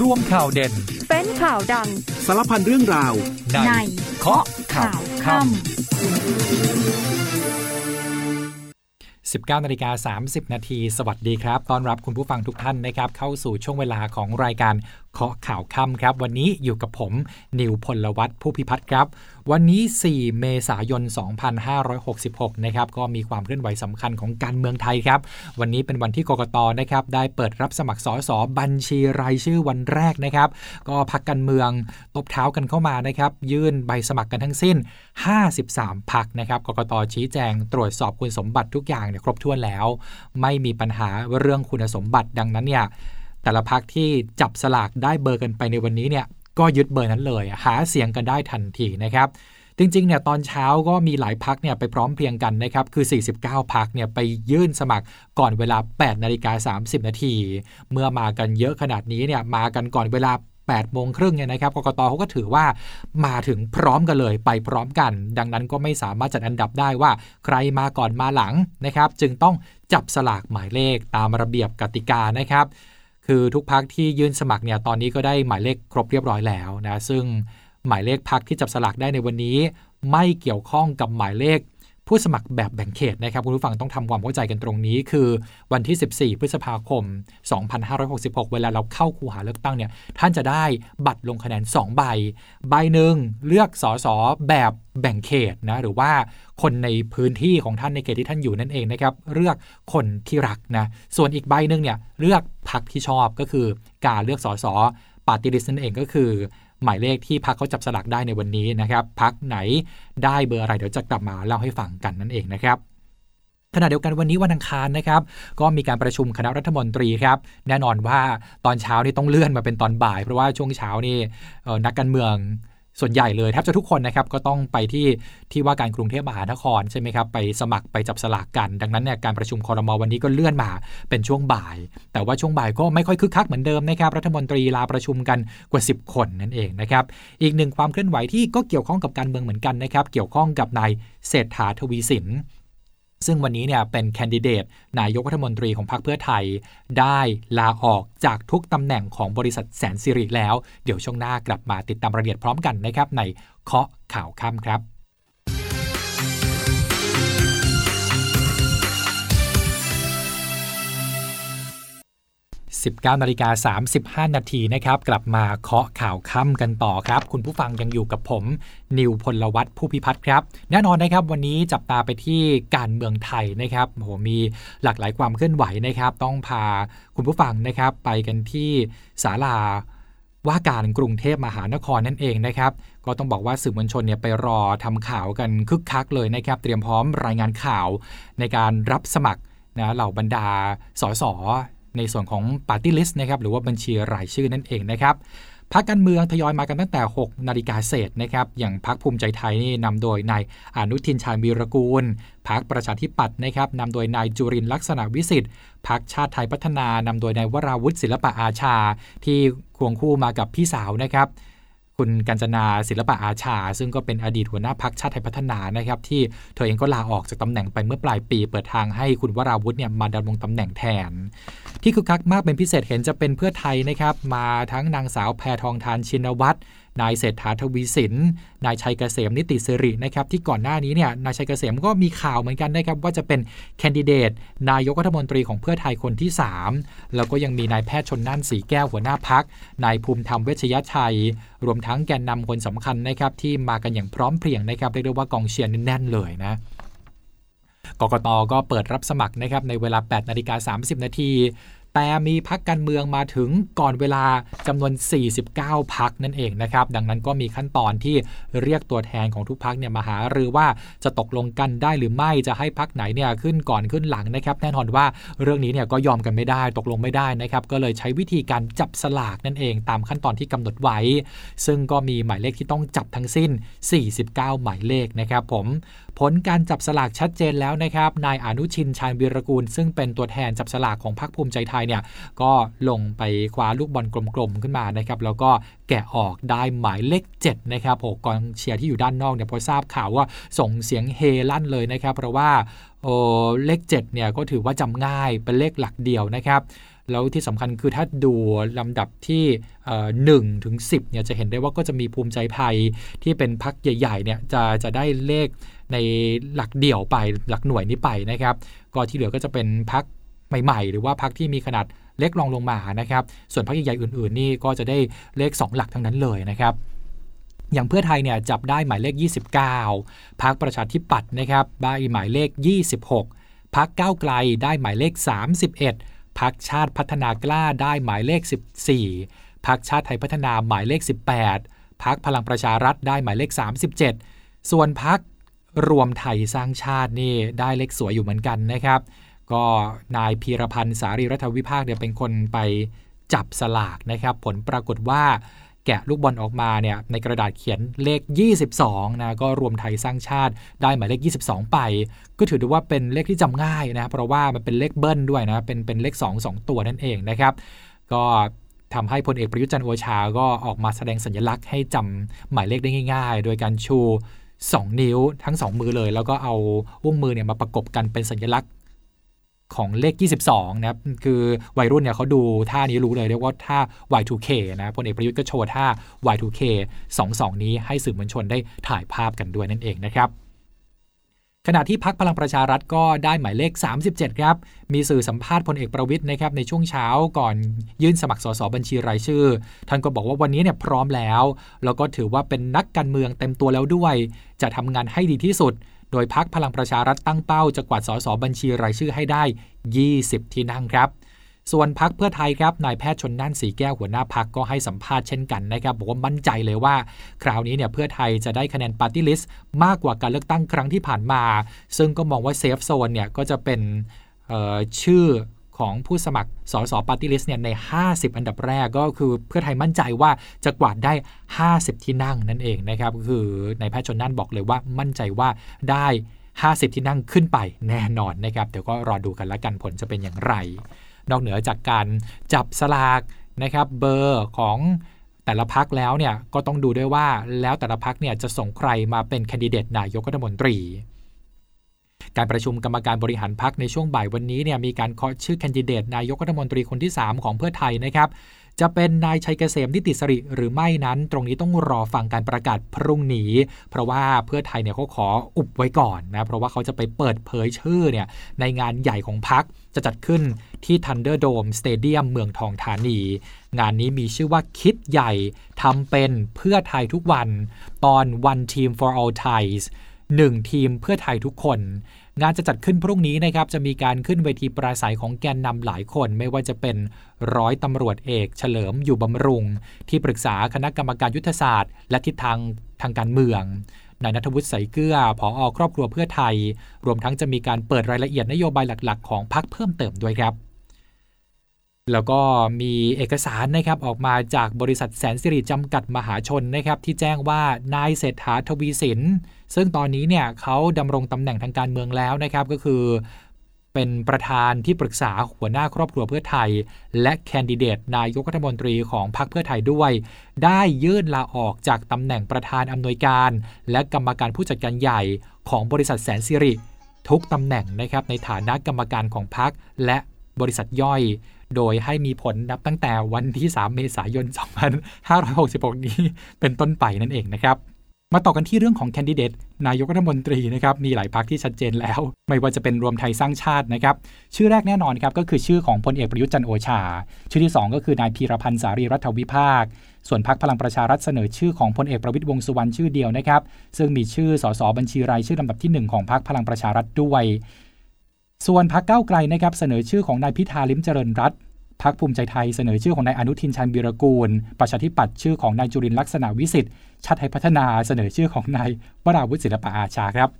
ร่วมข่าวเด่น เป็นข่าวดัง สารพันเรื่องราว ในเคาะข่าวค่ำ19นาฬิกา30 นาที สวัสดีครับ ต้อนรับคุณผู้ฟังทุกท่านนะครับ เข้าสู่ช่วงเวลาของรายการเคาะข่าวค่ำครับ วันนี้อยู่กับผม นิวพลวัตผู้พิพัฒน์ครับ วันนี้ 4 เมษายน 2566 นะครับ ก็มีความเคลื่อนไหวสำคัญของการเมืองไทยครับ วันนี้เป็นวันที่กกตนะครับ ได้เปิดรับสมัครสสบัญชีรายชื่อวันแรกนะครับ ก็พักการเมืองตบเท้ากันเข้ามานะครับ ยื่นใบสมัครกันทั้งสิ้น 53 พักนะครับกกตชี้แจงตรวจสอบคุณสมบัติทุกอย่างเนี่ยครบถ้วนแล้ว ไม่มีปัญหาเรื่องคุณสมบัติดังนั้นเนี่ย แต่ละพักที่จับสลากได้เบอร์กันไปในวันนี้เนี่ยก็ยึดเบอร์นั้นเลย หาเสียงกันได้ทันทีนะครับจริงๆเนี่ยตอนเช้าก็มีหลายพักเนี่ยไปพร้อมเพรียงกันนะครับคือ 49 พักเนี่ยไปยื่นสมัครก่อนเวลา 8 นาฬิกา 30 นาที เมื่อมากันเยอะขนาดนี้เนี่ยมากันก่อนเวลา8โมงครึ่งเนี่ยนะครับกกตเขาก็ถือว่ามาถึงพร้อมกันเลยไปพร้อมกัน ดังนั้นก็ไม่สามารถจัดอันดับได้ว่าใครมาก่อนมาหลังนะครับ จึงต้องจับสลากหมายเลขตามระเบียบกติกานะครับ คือทุกพักที่ยื่นสมัครเนี่ยตอนนี้ก็ได้หมายเลขครบเรียบร้อยแล้วนะซึ่งหมายเลขพักที่จับสลากได้ในวันนี้ ไม่เกี่ยวข้องกับหมายเลข ผู้สมัครแบบแบ่งเขตนะครับคุณผู้ฟังต้องทำความเข้าใจกันตรงนี้ คือวันที่ 14 พฤษภาคม 2566 เวลาเราเข้าคูหาเลือกตั้งเนี่ยท่านจะได้บัตรลงคะแนน 2 ใบ ใบหนึ่งเลือกสสแบบแบ่งเขตนะหรือว่าคนในพื้นที่ของท่านในเขตที่ท่านอยู่นั่นเองนะครับเลือกคนที่รักนะส่วนอีกใบหนึ่งเนี่ยเลือกพักที่ชอบก็คือการเลือกสสปาร์ตี้ลิสต์นั่นเองก็คือ หมายเลขที่พรรคเขาจับสลากได้ในวันนี้นะครับพรรคไหนได้เบอร์อะไรเดี๋ยวจะกลับมาเล่าให้ฟังกันนั่นเองนะครับขณะเดียวกันวันนี้วันอังคารนะครับก็มีการประชุมคณะรัฐมนตรีครับแน่นอนว่าตอนเช้านี่ต้องเลื่อนมาเป็นตอนบ่าย เพราะว่าช่วงเช้านี่นักการเมือง ส่วนใหญ่เลยแทบจะทุกคนนะครับก็ต้องไปที่ที่ว่าการกรุงเทพมหานครใช่ไหมครับไปสมัครไปจับสลากกัน ดังนั้นเนี่ยการประชุมคอรมอวันนี้ก็เลื่อนมาเป็นช่วงบ่าย แต่ว่าช่วงบ่ายก็ไม่ค่อยคึกคักเหมือนเดิมนะครับรัฐมนตรีลาประชุมกันกว่า 10 คนนั่นเองนะครับอีกหนึ่งความเคลื่อนไหวที่ก็เกี่ยวข้องกับการเมืองเหมือนกันนะครับเกี่ยวข้องกับนายเศรษฐาทวีสิน ซึ่งวันนี้เนี่ยเป็นแคนดิเดตนายกรัฐมนตรีของพรรคเพื่อไทย ได้ลาออกจากทุกตำแหน่งของบริษัทแสนสิริแล้ว เดี๋ยวช่วงหน้ากลับมาติดตามรายละเอียดพร้อมกันนะครับในเคาะข่าวค่ำครับ 19นาฬิกา35 นาทีนะครับ กลับมาเคาะข่าวค่ำกันต่อครับ คุณผู้ฟังยังอยู่กับผม นิวพลวัตผู้พิพัฒน์ครับ แน่นอนนะครับ วันนี้จับตาไปที่การเมืองไทยนะครับโอ้โหมีหลากหลายความเคลื่อนไหวนะครับ ต้องพาคุณผู้ฟังนะครับไปกันที่ศาลาว่าการกรุงเทพมหานครนั่นเองนะครับ ก็ต้องบอกว่าสื่อมวลชนเนี่ยไปรอทำข่าวกันคึกคักเลยนะครับ เตรียมพร้อมรายงานข่าวในการรับสมัครนะเหล่าบรรดาสส ในส่วนของปาร์ตี้ลิสต์นะครับหรือว่าบัญชีรายชื่อนั่นเองนะครับพรรคการเมืองทยอยมากันตั้งแต่ 6 นาฬิกาเศษนะครับ อย่างพรรคภูมิใจไทยนี่นำโดยนายอนุทินชาญวีรกูล พรรคประชาธิปัตย์นะครับนำโดยนายจุรินทร์ลักษณวิศิษฏ์พรรคชาติไทยพัฒนานำโดยนายวราวุฒิศิลปะอาชา ที่ควงคู่มากับพี่สาวนะครับ คุณกัญจนาศิลปะอาชา ซึ่งก็เป็นอดีตหัวหน้าพรรคชาติไทยพัฒนานะครับ ที่เธอเองก็ลาออกจากตำแหน่งไปเมื่อปลายปี เปิดทางให้คุณวราวุฒิเนี่ยมาดำรงตำแหน่งแทน ที่คึกคักมากเป็นพิเศษเห็นจะเป็นเพื่อไทยนะครับ มาทั้งนางสาวแพทองทานชินวัตร นายเศรษฐาทวีสิน นายชัยเกษมนิติสิรินะครับที่ก่อนหน้านี้เนี่ยนายชัยเกษมก็มีข่าวเหมือนกันนะครับว่าจะเป็นแคนดิเดต นายกรัฐมนตรีของเพื่อไทยคนที่ 3 แล้วก็ยังมีนายแพทย์ชนน่านสีแก้วหัวหน้าพักนายภูมิธรรมเวชยชัย รวมทั้งแกนนำคนสำคัญนะครับที่มากันอย่างพร้อมเพรียงนะครับเรียกได้ว่ากองเชียร์แน่นเลยนะกกตก็เปิดรับสมัครนะครับในเวลา 8 นาฬิกา 30 นาที แต่มีพักการเมืองมาถึงก่อนเวลาจำนวน 49 พักนั่นเองนะครับ ดังนั้นก็มีขั้นตอนที่เรียกตัวแทนของทุกพักเนี่ยมาหารือว่าจะตกลงกันได้หรือไม่จะให้พักไหนเนี่ยขึ้นก่อนขึ้นหลังนะครับ แน่นอนว่าเรื่องนี้เนี่ยก็ยอมกันไม่ได้ตกลงไม่ได้นะครับ ก็เลยใช้วิธีการจับสลากนั่นเองตามขั้นตอนที่กำหนดไว้ ซึ่งก็มีหมายเลขที่ต้องจับทั้งสิ้น 49 หมายเลขนะครับผม ผลการจับสลากชัดเจนแล้วนะครับนายอนุชินชาญวีรกูล ซึ่งเป็นตัวแทนจับสลากของพรรคภูมิใจไทยเนี่ยก็ลงไปคว้าลูกบอลกลมๆขึ้นมานะครับแล้วก็แกะออกได้หมายเลข7นะครับโหกองเชียร์ที่อยู่ด้านนอกเนี่ยพอทราบข่าวว่าส่งเสียงเฮลั่นเลยนะครับ เพราะว่าเลข7เนี่ยก็ถือว่าจำง่ายเป็นเลขหลักเดียวนะครับ แล้วที่สำคัญคือถ้าดูลำดับที่หนึ่งถึงสิบเนี่ยจะเห็นได้ว่าก็จะมีภูมิใจไทยที่เป็นพักใหญ่ๆเนี่ยจะจะได้เลขในหลักเดี่ยวไปหลักหน่วยนี้ไปนะครับ ก็ที่เหลือก็จะเป็นพักใหม่ ๆ หรือว่าพักที่มีขนาดเล็กรองลงมานะครับ ส่วนพักใหญ่ๆอื่น ๆ นี่ก็จะได้เลข 2 หลักทั้งนั้นเลยนะครับอย่างเพื่อไทยเนี่ยจับได้หมายเลข 29 พักประชาธิปัตย์นะครับได้หมายเลข 26 พักก้าวไกลได้หมายเลข 31 พักชาติพัฒนากล้าได้หมายเลข 14 พักชาติไทยพัฒนาหมายเลข 18 พักพลังประชารัฐได้หมายเลข 37 ส่วนพักรวมไทยสร้างชาตินี่ได้เลขสวยอยู่เหมือนกันนะครับ ก็นายพีรพันธ์สารีรัฐวิภาคเนี่ยเป็นคนไปจับสลากนะครับ ผลปรากฏว่า แกะลูกบอลออกมาเนี่ยในกระดาษเขียนเลข 22นะก็รวมไทยสร้างชาติได้หมายเลข 22 ไป ก็ถือได้ว่าเป็นเลขที่จำง่ายนะเพราะว่ามันเป็นเลขเบิ้ลด้วยนะเป็นเป็นเลข 2 2 ตัวนั่นเองนะครับ ก็ทำให้พลเอกประยุทธ์จันโอชา ก็ออกมาแสดงสัญลักษณ์ให้จำหมายเลขได้ง่าย ๆ โดยการชู 2 นิ้วทั้ง 2 มือเลย แล้วก็เอาวงมือเนี่ยมาประกบกันเป็นสัญลักษณ์ ของเลข 22 นะครับ คือวัยรุ่นเนี่ยเขาดูท่านี้รู้เลย เรียกว่าท่า Y2K นะพลเอกประยุทธ์ก็โชว์ท่า Y2K 22 นี้ให้สื่อมวลชนได้ถ่ายภาพกันด้วยนั่นเองนะครับขณะที่พักพลังประชารัฐก็ได้หมายเลข 37 ครับ มีสื่อสัมภาษณ์พลเอกประวิทย์นะครับในช่วงเช้าก่อนยื่นสมัครสสบัญชีรายชื่อ ท่านก็บอกว่าวันนี้เนี่ยพร้อมแล้ว แล้วก็ถือว่าเป็นนักการเมืองเต็มตัวแล้วด้วย จะทำงานให้ดีที่สุด โดยพักพลังประชารัฐตั้งเป้าจะกวาดสสบัญชีรายชื่อให้ได้ 20 ที่นั่งครับ ส่วนพรรคเพื่อไทยครับนายแพทย์ชลน่าน ศรีแก้วหัวหน้าพรรคก็ให้สัมภาษณ์เช่นกันนะครับบอกว่ามั่นใจเลยว่า คราวนี้เนี่ยเพื่อไทยจะได้คะแนนปาร์ตี้ลิสต์มากกว่าการเลือกตั้งครั้งที่ผ่านมา ซึ่งก็มองว่า safe zone เนี่ยก็จะเป็นชื่อ ของผู้สมัครสสปาร์ตี้ลิสต์เนี่ยใน 50 อันดับแรกก็คือเพื่อไทยมั่นใจว่าจะกวาดได้ 50 ที่นั่งนั่นเองนะครับคือนายแพทย์ชลน่านบอกเลยว่ามั่นใจว่าได้ 50 ที่นั่งขึ้นไปแน่นอนนะครับเดี๋ยวก็รอดูกันละกันผลจะเป็นอย่างไร นอกเหนือจากการจับสลากนะครับเบอร์ของแต่ละพักแล้วเนี่ยก็ต้องดูด้วยว่าแล้วแต่ละพักเนี่ยจะส่งใครมาเป็นแคนดิเดตนายกรัฐมนตรี การประชุมกรรมการบริหารพักในช่วงบ่ายวันนี้เนี่ยมีการเคาะชื่อแคนดิเดตนายกรัฐมนตรีคนที่ 3 ของเพื่อไทยนะครับจะเป็นนายชัยเกษมนิติสริหรือไม่นั้น ตรงนี้ต้องรอฟังการประกาศพรุ่งนี้ เพราะว่าเพื่อไทยเนี่ยเขาขออุบไว้ก่อนนะเพราะว่าเขาจะไปเปิดเผยชื่อเนี่ยในงานใหญ่ของพักจะจัดขึ้นที่ Thunderdome Stadium เมืองทองธานี งานนี้มีชื่อว่าคิดใหญ่ทำเป็นเพื่อไทยทุกวัน ตอน One Team for All Thais หนึ่งทีมเพื่อไทยทุกคน งานจะจัดขึ้นพรุ่งนี้นะครับจะมีการขึ้นเวทีปราศัยของแกนนำหลายคน ไม่ว่าจะเป็นร้อยตำรวจเอก เฉลิมอยู่บำรุง ที่ปรึกษาคณะกรรมการยุทธศาสตร์ และทิศทางทางการเมืองนายนัทวุฒิใสเกลือผออครอบครัวเพื่อไทย รวมทั้งจะมีการเปิดรายละเอียดนโยบายหลัก ๆ ของพรรคเพิ่มเติมด้วยครับ แล้วก็มีเอกสารนะครับออกมาจากบริษัทแสนสิริจำกัดมหาชนนะครับที่แจ้งว่านายเศรษฐาทวีสิน ซึ่งตอนนี้เนี่ยเขาดำรงตำแหน่งทางการเมืองแล้วนะครับก็คือเป็นประธานที่ปรึกษาหัวหน้าครอบครัวเพื่อไทย และแคนดิเดตนายกรัฐมนตรีของพรรคเพื่อไทยด้วย ได้ยื่นลาออกจากตำแหน่งประธานอำนวยการ และกรรมการผู้จัดการใหญ่ของบริษัทแสนสิริ ทุกตำแหน่งนะครับในฐานะกรรมการของพรรคและ บริษัทย่อย โดยให้มีผลนับตั้งแต่วันที่ 3 เมษายน 2566 นี้เป็นต้นไปนั่นเองนะครับมาต่อกันที่เรื่องของแคนดิเดตนายกรัฐมนตรีนะครับมีหลายพรรคที่ชัดเจนแล้ว ไม่ว่าจะเป็นรวมไทยสร้างชาตินะครับชื่อแรกแน่นอนครับก็คือชื่อของพลเอกประยุทธ์จันโอชา ชื่อที่ 2 ก็คือนายพีรพันธ์สารีรัฐวิภาค ส่วนพรรคพลังประชารัฐเสนอชื่อของพลเอกประวิตยวงสุวรรณชื่อเดียวนะครับซึ่งมีชื่อสสบัญชีรายชื่อลำดับที่ 1 ของพรรคพลังประชารัฐด้วย ส่วนพรรคก้าไกลนะครับเสนอชื่อของนายพิธาลิมเจริญรัตพักภูมิใจไทยเสนอชื่อของนายอนุทินชันบีรกูล ประชาธิปัตย์ชื่อของนายจุรินลักษณะวิสิทธิ์ชาติไทยพัฒนาเสนอชื่อของนายวราวุฒิศิลปะอาชาครับ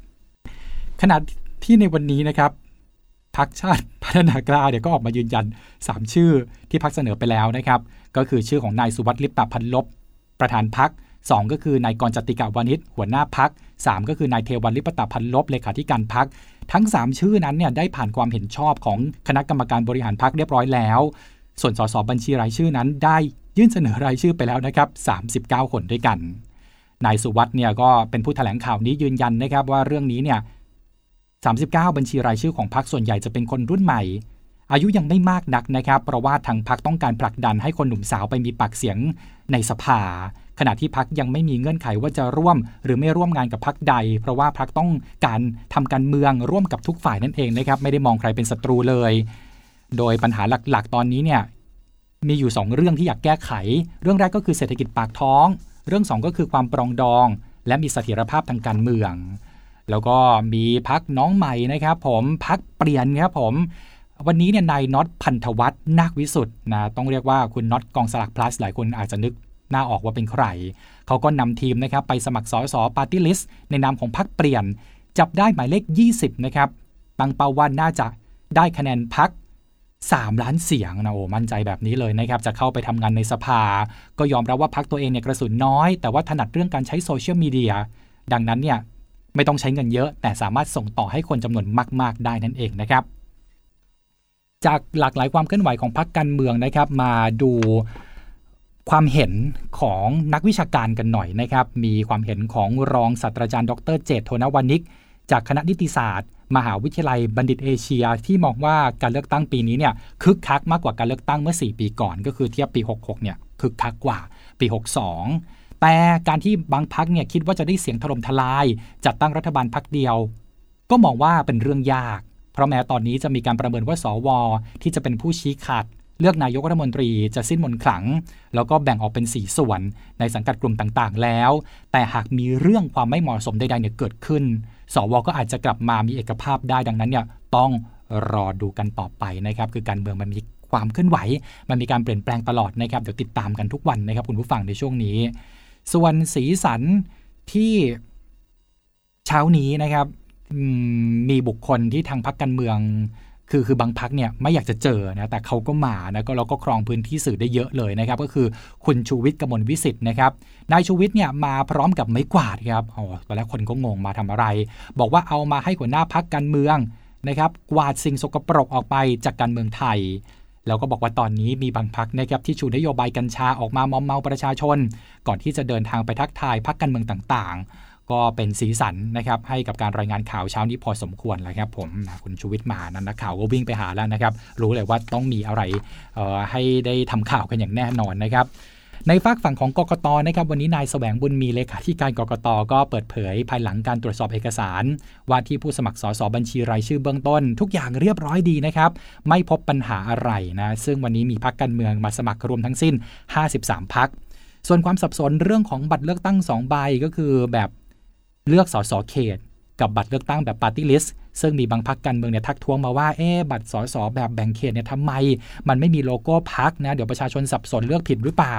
ขณะที่ในวันนี้นะครับพักชาติพัฒนากล้าเนี่ยก็ออกมายืนยัน 3 ชื่อที่พักเสนอไปแล้วนะครับ ก็คือชื่อของนายสุวัสดิ์ลิปตาพันลบ ประธานพัก 2 ก็คือนายกรจติกาวานิชหัวหน้าพัก 3 ก็คือนายเทวันลิปตาพันลบเลขาธิการพัก ทั้ง 3 ชื่อนั้นเนี่ยได้ผ่านความเห็นชอบของคณะกรรมการบริหารพักเรียบร้อยแล้ว ส่วนสสบัญชีรายชื่อนั้น ได้ยื่นเสนอรายชื่อไปแล้วนะครับ39 คนด้วยกัน นายสุวัสด์เนี่ยก็เป็นผู้ถแถลงข่าวนี้ยืนยันนะครับว่าเรื่องนี้เนี่ย39 บัญชีรายชื่อของพรรคส่วนใหญ่จะเป็นคนรุ่นใหม่ อายุยังไม่มากนักนะครับ เพราะว่าทางพักต้องการผลักดันให้คนหนุ่มสาวไปมีปากเสียงในสภา ขณะที่พักยังไม่มีเงื่อนไขว่าจะร่วม หรือไม่ร่วมงานกับพักใด เพราะว่าพักต้องการทำการเมืองร่วมกับทุกฝ่ายนั่นเองนะครับไม่ได้มองใครเป็นศัตรูเลย โดยปัญหาหลักๆ ตอนนี้เนี่ยมีอยู่ 2 เรื่องที่อยากแก้ไข เรื่องแรกก็คือเศรษฐกิจปากท้อง เรื่อง 2 ก็คือความปรองดอง และมีเสถียรภาพทางการเมือง แล้วก็มีพักน้องใหม่นะครับ ผมพักเปลี่ยนครับผม วันนี้เนี่ยนายน็อตพันธวัฒน์นาควิสุทธ์นะต้องเรียกว่าคุณน็อตกองสลักพลัสหลายคนอาจจะนึก หน้าออกว่าเป็นใคร เขาก็นำทีมนะครับไปสมัครสอสอปาร์ตี้ลิสต์ในนามของพักเปลี่ยน จับได้หมายเลข 20 นะครับ ตั้งเป้าว่าน่าจะได้คะแนนพรรค3ล้านเสียงนะโอ้มั่นใจแบบนี้เลยนะครับ จะเข้าไปทำงานในสภา ก็ยอมรับว่าพรรคตัวเองเนี่ยกระสุนน้อย แต่ว่าถนัดเรื่องการใช้โซเชียลมีเดีย ดังนั้นเนี่ยไม่ต้องใช้เงินเยอะ แต่สามารถส่งต่อให้คนจำนวนมาก ๆ ได้นั่นเองนะครับ จากหลากหลายความเคลื่อนไหวของพรรคการเมืองนะครับ มาดู ความเห็นของนักวิชาการกันหน่อยนะครับ มีความเห็นของรองศาสตราจารย์ ดรเจษฎ์ โทณะวณิก จากคณะนิติศาสตร์ มหาวิทยาลัยบัณฑิตเอเชีย ที่มองว่าการเลือกตั้งปีนี้เนี่ยคึกคักมากกว่าการเลือกตั้งเมื่อ 4 ปีก่อน ก็คือเทียบปี 66 เนี่ยคึกคักกว่าปี 62 แต่การที่บางพักเนี่ยคิดว่าจะได้เสียงถล่มทลาย จัดตั้งรัฐบาลพักเดียว ก็มองว่าเป็นเรื่องยาก เพราะแม้ตอนนี้จะมีการประเมินว่าสวที่จะเป็นผู้ชี้ขาด เลือกนายกรัฐมนตรีจะสิ้นมนขลัง แล้วก็แบ่งออกเป็นสีส่วนในสังกัดกลุ่มต่างๆ แล้ว แต่หากมีเรื่องความไม่เหมาะสมใดๆเนี่ยเกิดขึ้น สวก็อาจจะกลับมามีเอกภาพได้ดังนั้นเนี่ยต้องรอดูกันต่อไปนะครับ คือการเมืองมันมีความเคลื่อนไหว มันมีการเปลี่ยนแปลงตลอดนะครับเดี๋ยวติดตามกันทุกวันนะครับคุณผู้ฟังในช่วงนี้ ส่วนสีสันที่เช้านี้นะครับมีบุคคลที่ทางพรรคการเมือง คือคือบางพักเนี่ยไม่อยากจะเจอนะแต่เขาก็มานะก็เราก็ครองพื้นที่สื่อได้เยอะเลยนะครับ ก็คือคุณชูวิทย์กมลวิสิทธ์นะครับนายชูวิทย์เนี่ยมาพร้อมกับไม้กวาดครับอ๋อตอนแรกคนก็งงมาทำอะไร บอกว่าเอามาให้หัวหน้าพักการเมืองนะครับกวาดสิ่งสกปรกออกไปจากการเมืองไทยแล้วก็บอกว่าตอนนี้มีบางพักนะครับที่ชูนโยบายกัญชาออกมามอมเมาประชาชน ก่อนที่จะเดินทางไปทักทายพักการเมืองต่างๆ ก็เป็นสีสันนะครับให้กับการรายงานข่าวเช้านี้พอสมควรแล้วครับผมคุณชูวิทย์มานั้นนักข่าวก็วิ่งไปหาแล้วนะครับ รู้เลยว่าต้องมีอะไรให้ได้ทำข่าวกันอย่างแน่นอนนะครับในฝากฝั่งของกกตนะครับวันนี้นายแสวงบุญมีเลขาธิการกกตก็เปิดเผย ภายหลังการตรวจสอบเอกสาร ว่าที่ผู้สมัครสสบัญชีรายชื่อเบื้องต้น ทุกอย่างเรียบร้อยดีนะครับ ไม่พบปัญหาอะไรนะซึ่งวันนี้มีพักการเมืองมาสมัครรวมทั้งสิ้น 53 พักส่วนความสับสนเรื่องของบัตรเลือกตั้ง2ใบก็คือแบบ เลือกสสเขต กับบัตรเลือกตั้งแบบปาร์ตี้ลิสต์ซึ่งมีบางพรรคการเมืองเนี่ยทักท้วงมาว่าเอ๊บัตรสสแบบแบ่งเขตเนี่ยทำไม มันไม่มีโลโก้พรรคนะเดี๋ยวประชาชนสับสนเลือกผิดหรือเปล่า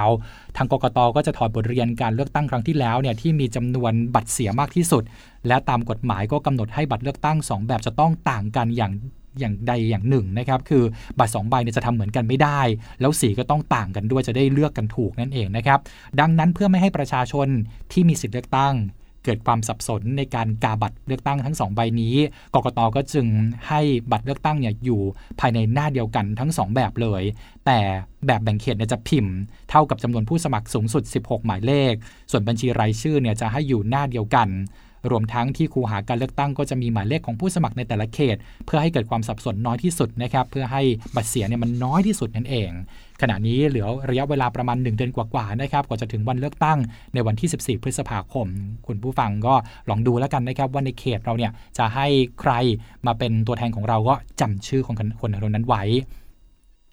ทางกกตก็จะถอดบทเรียนการเลือกตั้งครั้งที่แล้วเนี่ยที่มีจำนวนบัตรเสียมากที่สุด และตามกฎหมายก็กำหนดให้บัตรเลือกตั้ง 2 แบบจะต้องต่างกันอย่างอย่างใดอย่างหนึ่งนะครับคือบัตร2ใบเนี่ยจะทำเหมือนกันไม่ได้ แล้วสีก็ต้องต่างกันด้วยจะได้เลือกกันถูกนั่นเองนะครับดังนั้นเพื่อไม่ให้ประชาชนที่มีสิทธิเลือกตั้ง เกิดความสับสนในการกาบัตรเลือกตั้งทั้ง 2 ใบนี้กกตก็จึงให้บัตรเลือกตั้งเนี่ยอยู่ภายในหน้าเดียวกันทั้ง 2 แบบเลย แต่แบบแบ่งเขตเนี่ยจะพิมพ์ เท่ากับจำนวนผู้สมัครสูงสุด 16 หมายเลข ส่วนบัญชีรายชื่อเนี่ยจะให้อยู่หน้าเดียวกัน รวมทั้งที่คูหาการเลือกตั้งก็จะมีหมายเลขของผู้สมัครในแต่ละเขต เพื่อให้เกิดความสับสนน้อยที่สุดนะครับเพื่อให้บัตรเสียเนี่ยมันน้อยที่สุดนั่นเอง ขณะนี้เหลือระยะเวลาประมาณ 1 เดือนกว่าๆนะครับกว่าจะถึงวันเลือกตั้งในวันที่ 14 พฤษภาคม คุณผู้ฟังก็ลองดูแล้วกันนะครับว่าในเขตเราเนี่ยจะให้ใครมาเป็นตัวแทนของเราก็จำชื่อของคนคนนั้นไว้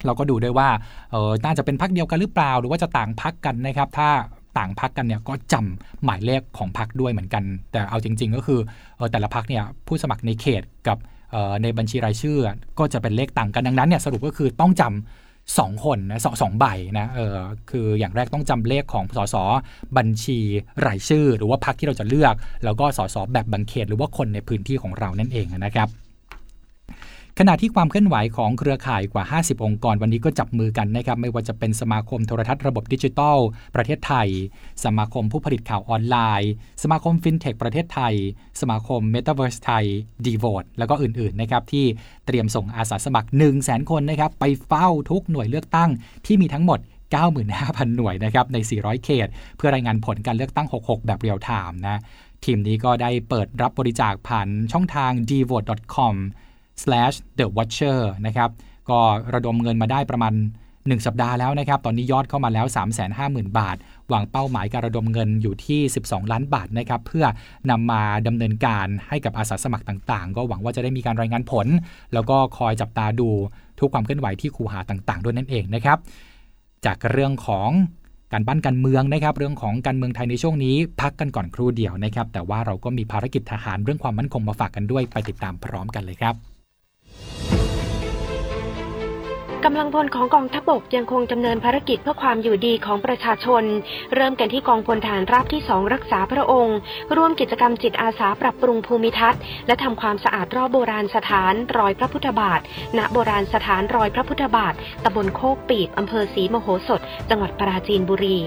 เราก็ดูด้วยว่าเออน่าจะเป็นพักเดียวกันหรือเปล่า หรือว่าจะต่างพักกันนะครับ ถ้า ต่างพักกันเนี่ยก็จำหมายเลขของพักด้วยเหมือนกัน แต่เอาจริง ๆ ก็คือแต่ละพักเนี่ยผู้สมัครในเขตกับในบัญชีรายชื่อ ก็จะเป็นเลขต่างกันดังนั้นเนี่ยสรุปก็คือต้องจำสองคนนะสองสองใบนะเออคืออย่างแรกต้องจำเลขของสสบัญชีรายชื่อ หรือว่าพักที่เราจะเลือก แล้วก็สสแบบบังเขตหรือว่าคนในพื้นที่ของเรานั่นเองนะครับ ขณะที่ความเคลื่อนไหวของเครือข่ายกว่า 50 องค์กร วันนี้ก็จับมือกันนะครับไม่ว่าจะเป็นสมาคมโทรทัศน์ระบบดิจิทัล ประเทศไทย สมาคมผู้ผลิตข่าวออนไลน์ สมาคมฟินเทคประเทศไทย สมาคมเมตาเวิร์สไทยดีโวตแล้วก็อื่นๆนะครับที่เตรียมส่งอาสาสมัคร 1 0 0 0 0คนนะครับไปเฝ้าทุกหน่วยเลือกตั้งที่มีทั้งหมด95,000 หน่วยนะครับใน 400 เขต เพื่อรายงานผลการเลือกตั้ง 66 แบบเรียลไทม์นะ ทีมนี้ก็ได้เปิดรับบริจาคผ่านช่องทาง d v o t e c o m the watcher นะครับก็ระดมเงินมาได้ประมาณ 1 สัปดาห์แล้วนะครับ ตอนนี้ยอดเข้ามาแล้ว 350,000 บาท วางเป้าหมายการระดมเงินอยู่ที่ 12 ล้านบาทนะครับ เพื่อนำมาดำเนินการให้กับอาสาสมัครต่าง ๆ ก็หวังว่าจะได้มีการรายงานผล แล้วก็คอยจับตาดูทุกความเคลื่อนไหวที่คูหาต่างๆ ด้วยนั่นเองนะครับ จากเรื่องของการบ้านการเมืองนะครับ เรื่องของการเมืองไทยในช่วงนี้ พักกันก่อนครู่เดียวนะครับ แต่ว่าเราก็มีภารกิจทหารเรื่องความมั่นคงมาฝากกันด้วยไปติดตามพร้อมกันเลยครับ กำลังพลของกองทัพบกยังคงดำเนินภารกิจเพื่อความอยู่ดีของประชาชน เริ่มกันที่กองพลฐานราบที่สองรักษาพระองค์ ร่วมกิจกรรมจิตอาสาปรับปรุงภูมิทัศน์ และทำความสะอาดรอบโบราณสถานรอยพระพุทธบาท ณโบราณสถานรอยพระพุทธบาทตำบลโคกปีบอำเภอศรีมโหสถ จังหวัดปราจีนบุรี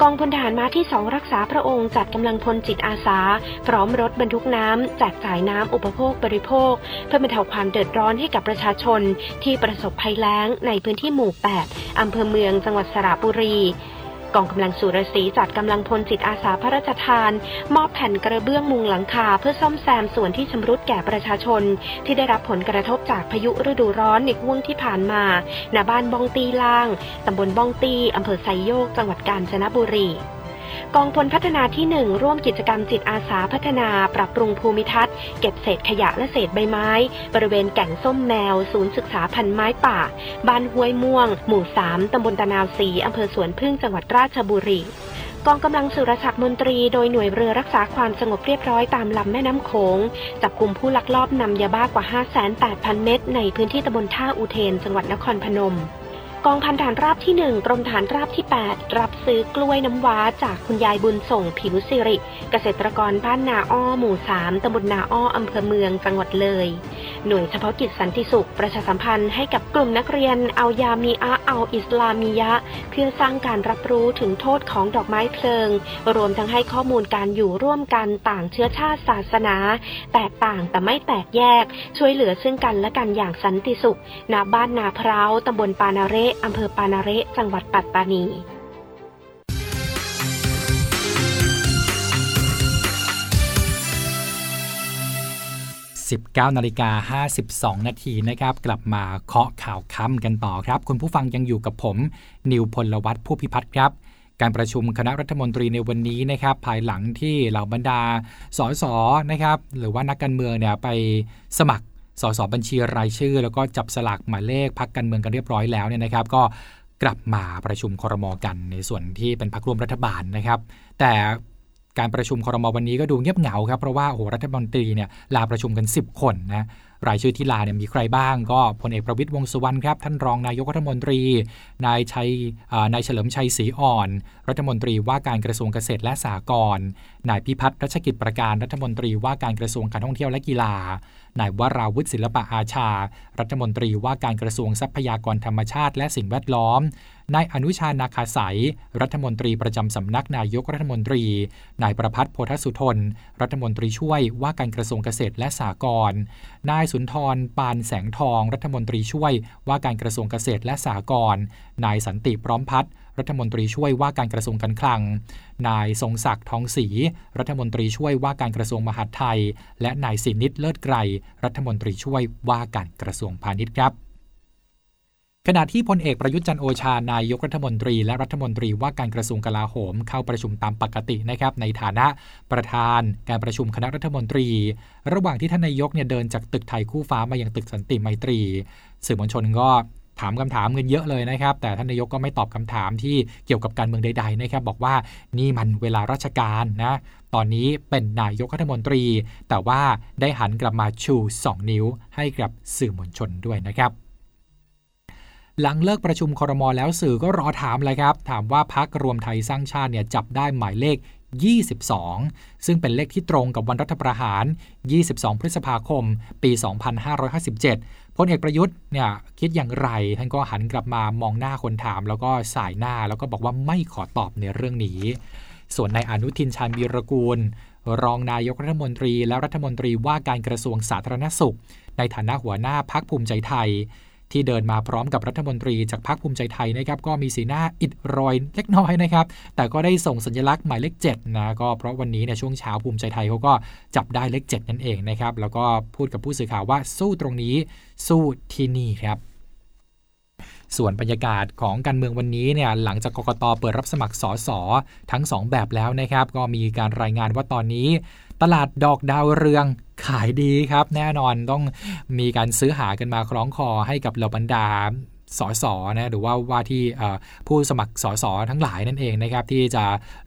กองพลทหารม้าที่สองรักษาพระองค์จัดกำลังพลจิตอาสา พร้อมรถบรรทุกน้ำแจกจ่ายน้ำอุปโภคบริโภค เพื่อบรรเทาความเดือดร้อนให้กับประชาชน ที่ประสบภัยแล้งในพื้นที่หมู่ 8 อำเภอเมืองจังหวัดสระบุรี กองกำลังสุรศรีจัดกำลังพลจิตอาสาพระราชทาน มอบแผ่นกระเบื้องมุงหลังคา เพื่อซ่อมแซมส่วนที่ชำรุดแก่ประชาชน ที่ได้รับผลกระทบจากพายุฤดูร้อนในห่วงที่ผ่านมาณบ้านบองตีล่างตำบลบองตีอำเภอไซโยก จังหวัดกาญจนบุรี กองพลพัฒนาที่ 1 ร่วมกิจกรรมจิตอาสาพัฒนาปรับปรุงภูมิทัศน์ เก็บเศษขยะและเศษใบไม้ บริเวณแก่งส้มแมว ศูนย์ศึกษาพันไม้ป่า บ้านห้วยม่วง หมู่ 3 ตำบลตะนาวศรีอำเภอสวนพึ่งจังหวัดราชบุรีกองกำลังสุรศักดิ์มนตรีโดยหน่วยเรือรักษาความสงบเรียบร้อยตามลำแม่น้ำโขง จับกลุ่มผู้ลักลอบนำยาบ้ากว่า 5,800เม็ดในพื้นที่ตำบลท่าอุเทน จังหวัดนครพนม กองพันฐานราบที่ 1 กรมฐานราบที่ 8 รับซื้อกล้วยน้ำว้าจากคุณยายบุญส่งผิวสิริ เกษตรกรบ้านนาอ้อ หมู่ 3ตำบลนาอ้ออำเภอเมืองจังหวัดเลย หน่วยเฉพาะกิจสันติสุขประชาสัมพันธ์ให้กับกลุ่มนักเรียนเอายามีอา อาอิสลามียะ เพื่อสร้างการรับรู้ถึงโทษของดอกไม้เพลิง รวมทั้งให้ข้อมูลการอยู่ร่วมกันต่างเชื้อชาติศาสนา แตกต่างแต่ไม่แตกแยก ช่วยเหลือซึ่งกันและกันอย่างสันติสุขณบ้านนาพร้าวตำบลปานาเรอำเภอปานาเรจังหวัดปัตตานี 19นาฬิกา52 นาทีนะครับ กลับมาเคาะข่าวค่ำกันต่อครับ คุณผู้ฟังยังอยู่กับผม นิวพลวัตผู้พิพัฒน์ครับการประชุมคณะรัฐมนตรีในวันนี้นะครับ ภายหลังที่เหล่าบรรดาสสนะครับ หรือว่านักการเมืองเนี่ยไปสมัครสสบัญชีรายชื่อ แล้วก็จับสลากหมายเลขพักการเมืองกันเรียบร้อยแล้วเนี่ยนะครับ ก็กลับมาประชุมครมกันในส่วนที่เป็นพักร่วมรัฐบาลนะครับ แต่ การประชุมครมวันนี้ก็ดูเงียบเหงาครับเพราะว่าโอ้โหรัฐมนตรีเนี่ยลาประชุมกัน 10 คนนะรายชื่อที่ลาเนี่ยมีใครบ้างก็พลเอกประวิตยวงสุวรรณครับ ท่านรองนายกรัฐมนตรี นายชัยนายเฉลิมชัยศรีอ่อน รัฐมนตรีว่าการกระทรวงเกษตรและสหกรณ์นายพิพัฒน์รัชกิจประการรัฐมนตรีว่าการกระทรวงการท่องเที่ยวและกีฬา นายวราวุฒิศิลปะอาชา รัฐมนตรีว่าการกระทรวงทรัพยากรธรรมชาติและสิ่งแวดล้อม นายอนุชานาคาสายรัฐมนตรีประจำสำนักนายกรัฐมนตรี นายประพัฒน์โพธสุทน รัฐมนตรีช่วยว่าการกระทรวงเกษตรและสหกรณ์นายสุนทรปานแสงทอง รัฐมนตรีช่วยว่าการกระทรวงเกษตรและสหกรณ์นายสันติพร้อมพัฒน์ รัฐมนตรีช่วยว่าการกระทรวงการคลัง นายทรงศักดิ์ทองศรีรัฐมนตรีช่วยว่าการกระทรวงมหาดไทย และนายสินิตเลิศไกรรัฐมนตรีช่วยว่าการกระทรวงพาณิชย์ครับขณะที่พลเอกประยุทธ์จันโอชานายกรัฐมนตรี และรัฐมนตรีว่าการกระทรวงกลาโหม เข้าประชุมตามปกตินะครับในฐานะประธานการประชุมคณะรัฐมนตรี ระหว่างที่ท่านนายกเนี่ยเดินจากตึกไทยคู่ฟ้ามายังตึกสันติไมตรี สื่อมวลชนก็ ถามคำถามเงินเยอะเลยนะครับ แต่ท่านนายกก็ไม่ตอบคำถามที่เกี่ยวกับการเมืองใดๆนะครับ บอกว่านี่มันเวลาราชการนะตอนนี้เป็นนายกรัฐมนตรี แต่ว่าได้หันกลับมาชู 2 นิ้วให้กับสื่อมวลชนด้วยนะครับหลังเลิกประชุมคอรมอแล้วสื่อก็รอถามเลยครับ ถามว่าพักรวมไทยสร้างชาติเนี่ยจับได้หมายเลข 22 ซึ่งเป็นเลขที่ตรงกับวันรัฐประหาร 22 พฤษภาคม ปี 2557 พลเอกประยุทธ์เนี่ยคิดอย่างไรท่านก็หันกลับมามองหน้าคนถาม แล้วก็สายหน้าแล้วก็บอกว่าไม่ขอตอบในเรื่องนี้ ส่วนนายอนุทินชาญวีรกูล รองนายกรัฐมนตรีและรัฐมนตรีว่าการกระทรวงสาธารณสุข ในฐานะหัวหน้าพักภูมิใจไทย ที่เดินมาพร้อมกับรัฐมนตรีจากพรรคภูมิใจไทยนะครับก็มีสีหน้าอิดรอยเล็กน้อยนะครับ แต่ก็ได้ส่งสัญลักษณ์หมายเลข7นะก็เพราะวันนี้ในช่วงเช้าภูมิใจไทยเขาก็จับได้เลข7นั่นเองนะครับ แล้วก็พูดกับผู้สื่อข่าวว่าสู้ตรงนี้สู้ที่นี่ครับส่วนบรรยากาศของการเมืองวันนี้เนี่ยหลังจากกกตเปิดรับสมัครสสทั้ง 2 แบบแล้วนะครับ ก็มีการรายงานว่าตอนนี้ ตลาดดอกดาวเรืองขายดีครับ แน่นอนต้องมีการซื้อหากันมาคล้องคอให้กับเหล่าบรรดา สสนะหรือว่าว่าที่ผู้สมัครสสทั้งหลายนั่นเองนะครับที่จะ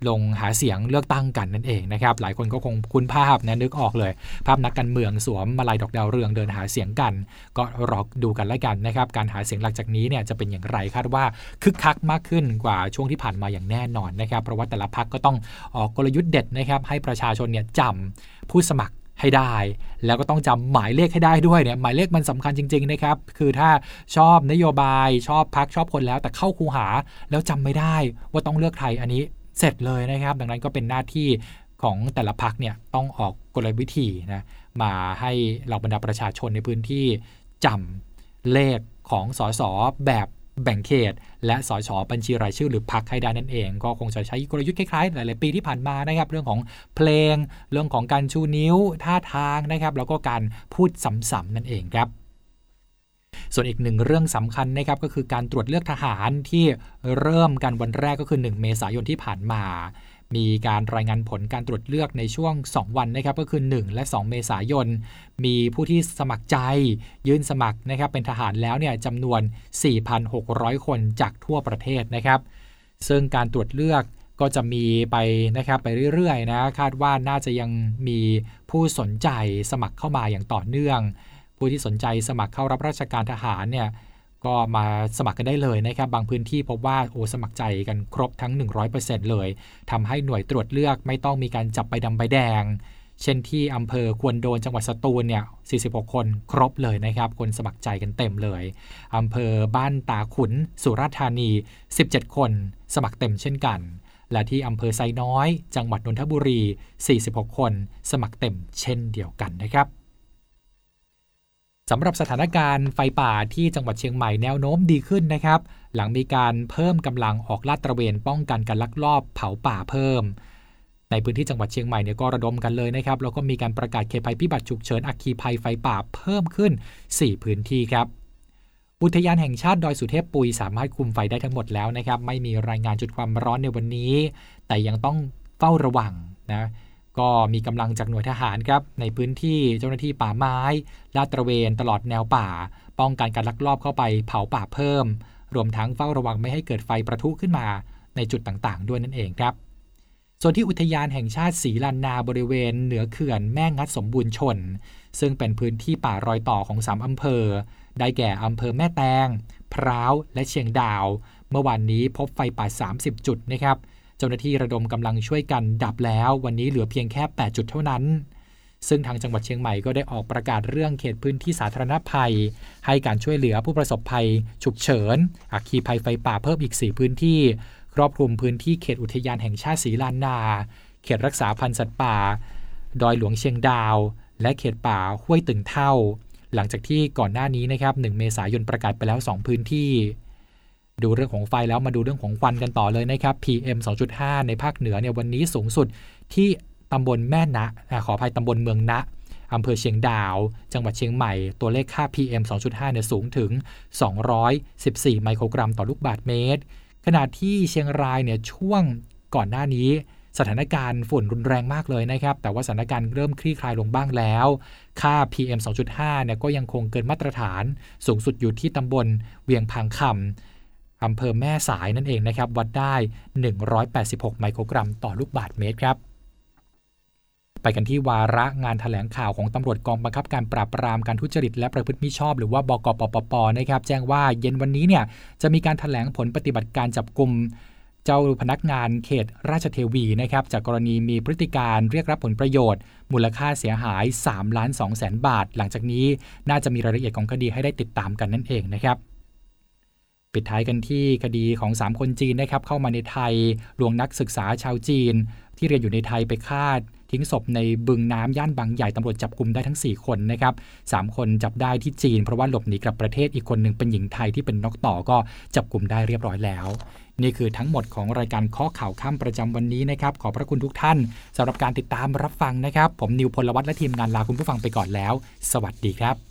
ลงหาเสียงเลือกตั้งกันนั่นเองนะครับหลายคนก็คงคุ้นภาพนะนึกออกเลย ภาพนักการเมืองสวมมาลายดอกดาวเรืองเดินหาเสียงกัน ก็รอดูกันแล้วกันนะครับการหาเสียงหลังจากนี้เนี่ยจะเป็นอย่างไรคาดว่าคึกคักมากขึ้นกว่าช่วงที่ผ่านมาอย่างแน่นอนนะครับเพราะว่าแต่ละพักก็ต้องออกกลยุทธ์เด็ดนะครับให้ประชาชนเนี่ยจำผู้สมัคร ให้ได้ แล้วก็ต้องจำหมายเลขให้ได้ด้วยเนี่ยหมายเลขมันสำคัญจริง ๆ นะครับ คือถ้าชอบนโยบายชอบพักชอบคนแล้ว แต่เข้าคูหาแล้วจำไม่ได้ว่าต้องเลือกใครอันนี้เสร็จเลยนะครับ ดังนั้นก็เป็นหน้าที่ของแต่ละพักเนี่ยต้องออกกลวิธีนะมาให้เหล่าบรรดาประชาชนในพื้นที่จำเลขของสสแบบ แบ่งเขต และสชบัญชีรายชื่อหรือพักให้ได้นั่นเอง ก็คงจะใช้กลยุทธ์คล้ายๆ หลายๆปีที่ผ่านมานะครับ เรื่องของเพลง เรื่องของการชูนิ้วท่าทางนะครับ แล้วก็การพูดซ้ำๆนั่นเองครับส่วนอีกหนึ่งเรื่องสำคัญนะครับก็คือการตรวจเลือกทหารที่เริ่มกันวันแรกก็คือ 1 เมษายนที่ผ่านมา มีการรายงานผลการตรวจเลือกในช่วง 2 วันนะครับก็คือ 1 และ 2 เมษายน มีผู้ที่สมัครใจยื่นสมัครนะครับเป็นทหารแล้วเนี่ยจำนวน 4,600 คนจากทั่วประเทศนะครับ ซึ่งการตรวจเลือกก็จะมีไปนะครับไปเรื่อยๆนะคาดว่าน่าจะยังมีผู้สนใจสมัครเข้ามาอย่างต่อเนื่อง ผู้ที่สนใจสมัครเข้ารับราชการทหารเนี่ย ก็มาสมัครกันได้เลยนะครับ บางพื้นที่พบว่าโอสมัครใจกันครบทั้ง 100%เลยทำให้หน่วยตรวจเลือกไม่ต้องมีการจับใบดำใบแดง เช่นที่อำเภอควนโดนจังหวัดสตูลเนี่ย 46 คนครบเลยนะครับ คนสมัครใจกันเต็มเลยอำเภอบ้านตาขุน สุราษฎร์ธานี 17 คนสมัครเต็มเช่นกัน และที่อำเภอไซน้อย จังหวัดนนทบุรี 46 คน สมัครเต็มเช่นเดียวกันนะครับ สำหรับสถานการณ์ไฟป่าที่จังหวัดเชียงใหม่แนวโน้มดีขึ้นนะครับ หลังมีการเพิ่มกำลังออกลาดตระเวนป้องกันการลักลอบเผาป่าเพิ่ม ในพื้นที่จังหวัดเชียงใหม่เนี่ยก็ระดมกันเลยนะครับแล้วก็มีการประกาศเขตภัยพิบัติฉุกเฉินอัคคีภัยไฟป่าเพิ่มขึ้น 4 พื้นที่ครับอุทยานแห่งชาติดอยสุเทพปุยสามารถคุมไฟได้ทั้งหมดแล้วนะครับ ไม่มีรายงานจุดความร้อนในวันนี้ แต่ยังต้องเฝ้าระวังนะ ก็มีกำลังจากหน่วยทหารครับในพื้นที่เจ้าหน้าที่ป่าไม้ลาดตระเวนตลอดแนวป่า ป้องกันการลักลอบเข้าไปเผาป่าเพิ่ม รวมทั้งเฝ้าระวังไม่ให้เกิดไฟประทุขึ้นมาในจุดต่างๆ ด้วยนั่นเองครับ ส่วนที่อุทยานแห่งชาติศรีลันนาบริเวณเหนือเขื่อนแม่งัดสมบูรณ์ชน ซึ่งเป็นพื้นที่ป่ารอยต่อของสามอำเภอ ได้แก่อำเภอแม่แตงพร้าวและเชียงดาว เมื่อวานนี้พบไฟป่า 30 จุดนะครับ จ้าหน้าที่ระดมกำลังช่วยกันดับแล้ว วันนี้เหลือเพียงแค่ 8 จุดเท่านั้น ซึ่งทางจังหวัดเชียงใหม่ก็ได้ออกประกาศเรื่องเขตพื้นที่สาธารณภัย ให้การช่วยเหลือผู้ประสบภัย ฉุกเฉินอัคคีภัยไฟป่าเพิ่มอีก 4 พื้นที่ ครอบคลุมพื้นที่เขตอุทยานแห่งชาติศรีลานนา เขตรักษาพันธุ์สัตว์ป่า ดอยหลวงเชียงดาว และเขตป่าห้วยตึงเท่า หลังจากที่ก่อนหน้านี้นะครับ 1 เมษายนประกาศไปแล้ว 2 พื้นที่ ดูเรื่องของไฟแล้วมาดูเรื่องของควันกันต่อเลยนะครับ PM 2.5 ในภาคเหนือเนี่ยวันนี้สูงสุดที่ตำบลแม่นะขออภัยตำบลเมืองนะอำเภอเชียงดาว จังหวัดเชียงใหม่ ตัวเลขค่า PM 2.5 เนี่ยสูงถึง 214 ไมโครกรัมต่อลูกบาศก์เมตร ขณะที่เชียงรายเนี่ยช่วงก่อนหน้านี้สถานการณ์ฝุ่นรุนแรงมากเลยนะครับ แต่ว่าสถานการณ์เริ่มคลี่คลายลงบ้างแล้ว ค่า PM 2.5 เนี่ยก็ยังคงเกินมาตรฐาน สูงสุดอยู่ที่ตำบลเวียงพังคำ อำเภอแม่สายนั่นเองนะครับ วัดได้ 186 ไมโครกรัมต่อลูกบาศก์เมตรครับ ไปกันที่วาระงานถแถลงข่าวของตำรวจกองบังคับการปราบปรามการทุจริตและประพฤติมิชอบ หรือว่าบกปปปนะครับ แจ้งว่าเย็นวันนี้เนี่ยจะมีการถแถลงผลปฏิบัติการจับกลุ่มเจ้าพนักงานเขตราชเทวีนะครับจากกรณีมีพฤติการเรียกรับผลประโยชน์ มูลค่าเสียหาย3ล้าน2แสนบาท หลังจากนี้น่าจะมีรายละเอียดของคดีให้ได้ติดตามกันนั่นเองนะครับ ปิดท้ายกันที่คดีของ 3 คนจีนนะครับเข้ามาในไทยลวงนักศึกษาชาวจีน ที่เรียนอยู่ในไทยไปฆ่าทิ้งศพในบึงน้ำย่านบางใหญ่ตำรวจจับกลุ่มได้ทั้ง 4 คนนะครับสคนจับได้ที่จีน เพราะว่าหลบหนีกลับประเทศอีกคนหนึ่งเป็นหญิงไทยที่เป็นนกต่อก็จับกลุ่มได้เรียบร้อยแล้ว นี่คือทั้งหมดของรายการข้อข่าวข้ามประจำวันนี้นะครับขอพระคุณทุกท่านสำหรับการติดตามรับฟังนะครับ ผมนิวพลวัตและทีมงานลาคุณผู้ฟังไปก่อนแล้ว สวัสดีครับ